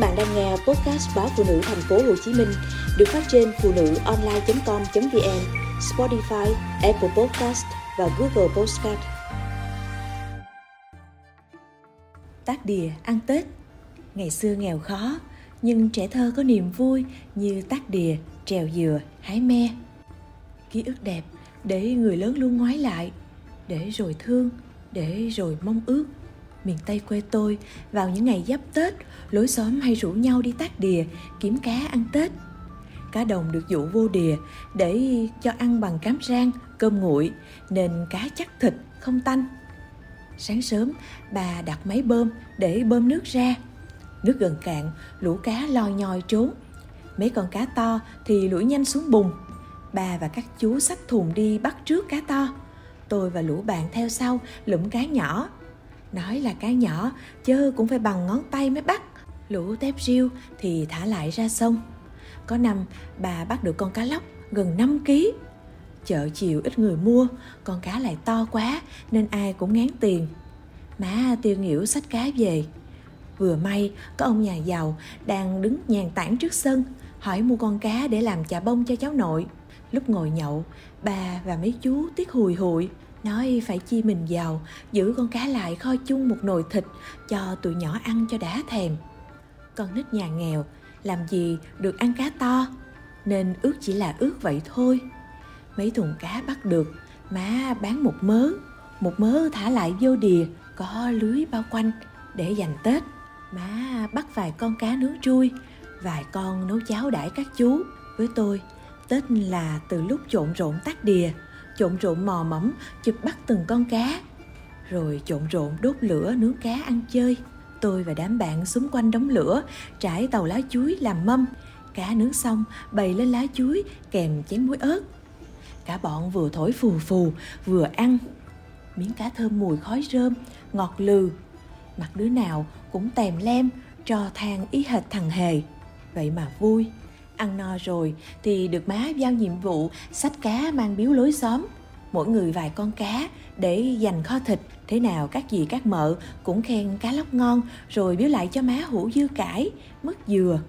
bạn đang nghe podcast báo phụ nữ thành phố Hồ Chí Minh được phát trên phụ nữ online.com.vn, Spotify, Apple Podcast và Google Podcast. Tác đìa ăn Tết Ngày xưa nghèo khó, nhưng trẻ thơ có niềm vui như tác đìa, trèo dừa, hái me. Ký ức đẹp để người lớn luôn ngoái lại, để rồi thương, để rồi mong ước miền Tây quê tôi vào những ngày giáp Tết, lối xóm hay rủ nhau đi tác đìa, kiếm cá ăn Tết. Cá đồng được dụ vô đìa để cho ăn bằng cám rang, cơm nguội, nên cá chắc thịt, không tanh. Sáng sớm, bà đặt máy bơm để bơm nước ra. Nước gần cạn, lũ cá lo nhoi trốn. Mấy con cá to thì lủi nhanh xuống bùn. Bà và các chú xách thùng đi bắt trước cá to. Tôi và lũ bạn theo sau lụm cá nhỏ nói là cá nhỏ chứ cũng phải bằng ngón tay mới bắt. Lũ tép riêu thì thả lại ra sông. Có năm, bà bắt được con cá lóc gần 5 kg chợ chiều ít người mua, con cá lại to quá nên ai cũng ngán tiền. Má tiêu nghỉu xách cá về. Vừa may, có ông nhà giàu đang đứng nhàn tản trước sân, hỏi mua con cá để làm chà bông cho cháu nội. Lúc ngồi nhậu bà và mấy chú tiếc hùi hụi nói phải chi mình giàu, giữ con cá lại kho chung một nồi thịt, cho tụi nhỏ ăn cho đã thèm. Con nít nhà nghèo, làm gì được ăn cá to? Nên ước chỉ là ước vậy thôi. Mấy thùng cá bắt được, má bán một mớ. Một mớ thả lại vô đìa, có lưới bao quanh, để dành tết. Má bắt vài con cá nướng trui vài con nấu cháo đãi các chú. Với tôi, tết là từ lúc trộn rộn tắt đìa trộn rộn mò mẫm, chụp bắt từng con cá. Rồi trộn rộn đốt lửa nướng cá ăn chơi. Tôi và đám bạn xung quanh đống lửa, trải tàu lá chuối làm mâm. Cá nướng xong, bày lên lá chuối, kèm chén muối ớt. Cả bọn vừa thổi phù phù, vừa ăn. Miếng cá thơm mùi khói rơm, ngọt lừ. Mặt đứa nào cũng tèm lem, trò than ý hệt thằng hề. Vậy mà vui ăn no rồi thì được má giao nhiệm vụ sách cá mang biếu lối xóm. Mỗi người vài con cá để dành kho thịt thế nào các dì các mợ cũng khen cá lóc ngon rồi biếu lại cho má hủ dưa cải mứt dừa.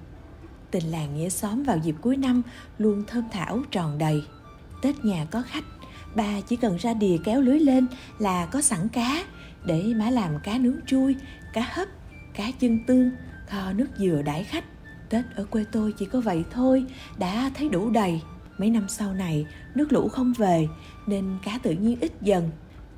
Tình làng nghĩa xóm vào dịp cuối năm luôn thơm thảo tròn đầy. Tết nhà có khách bà chỉ cần ra đìa kéo lưới lên là có sẵn cá để má làm cá nướng chui, cá hấp cá chân tương kho nước dừa đãi khách. Tết ở quê tôi chỉ có vậy thôi, đã thấy đủ đầy. Mấy năm sau này, nước lũ không về, nên cá tự nhiên ít dần.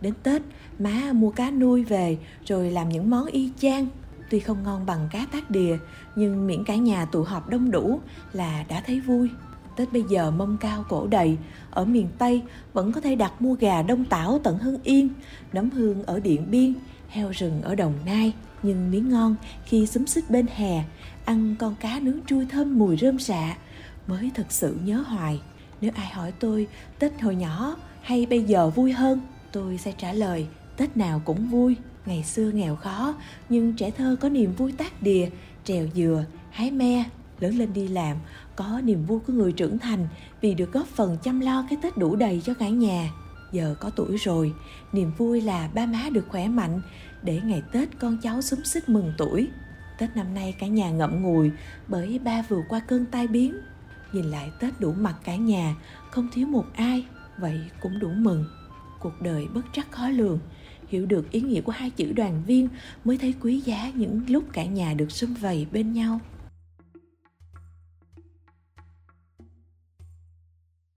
Đến Tết, má mua cá nuôi về rồi làm những món y chang. Tuy không ngon bằng cá tác đìa, nhưng miễn cả nhà tụ họp đông đủ là đã thấy vui. Tết bây giờ mông cao cổ đầy, ở miền Tây vẫn có thể đặt mua gà đông tảo tận Hưng Yên, nấm hương ở Điện Biên, heo rừng ở Đồng Nai. Nhưng miếng ngon khi xúm xích bên hè, ăn con cá nướng trui thơm mùi rơm rạ mới thật sự nhớ hoài, nếu ai hỏi tôi tết hồi nhỏ hay bây giờ vui hơn, tôi sẽ trả lời tết nào cũng vui ngày xưa nghèo khó, nhưng trẻ thơ có niềm vui tác đìa trèo dừa, hái me, lớn lên đi làm, có niềm vui của người trưởng thành vì được góp phần chăm lo cái tết đủ đầy cho cả nhà giờ có tuổi rồi niềm vui là ba má được khỏe mạnh để ngày tết con cháu xúm xích mừng tuổi Tết năm nay cả nhà ngậm ngùi bởi ba vừa qua cơn tai biến. Nhìn lại Tết đủ mặt cả nhà, không thiếu một ai, vậy cũng đủ mừng. Cuộc đời bất trắc khó lường, hiểu được ý nghĩa của hai chữ đoàn viên mới thấy quý giá những lúc cả nhà được sum vầy bên nhau.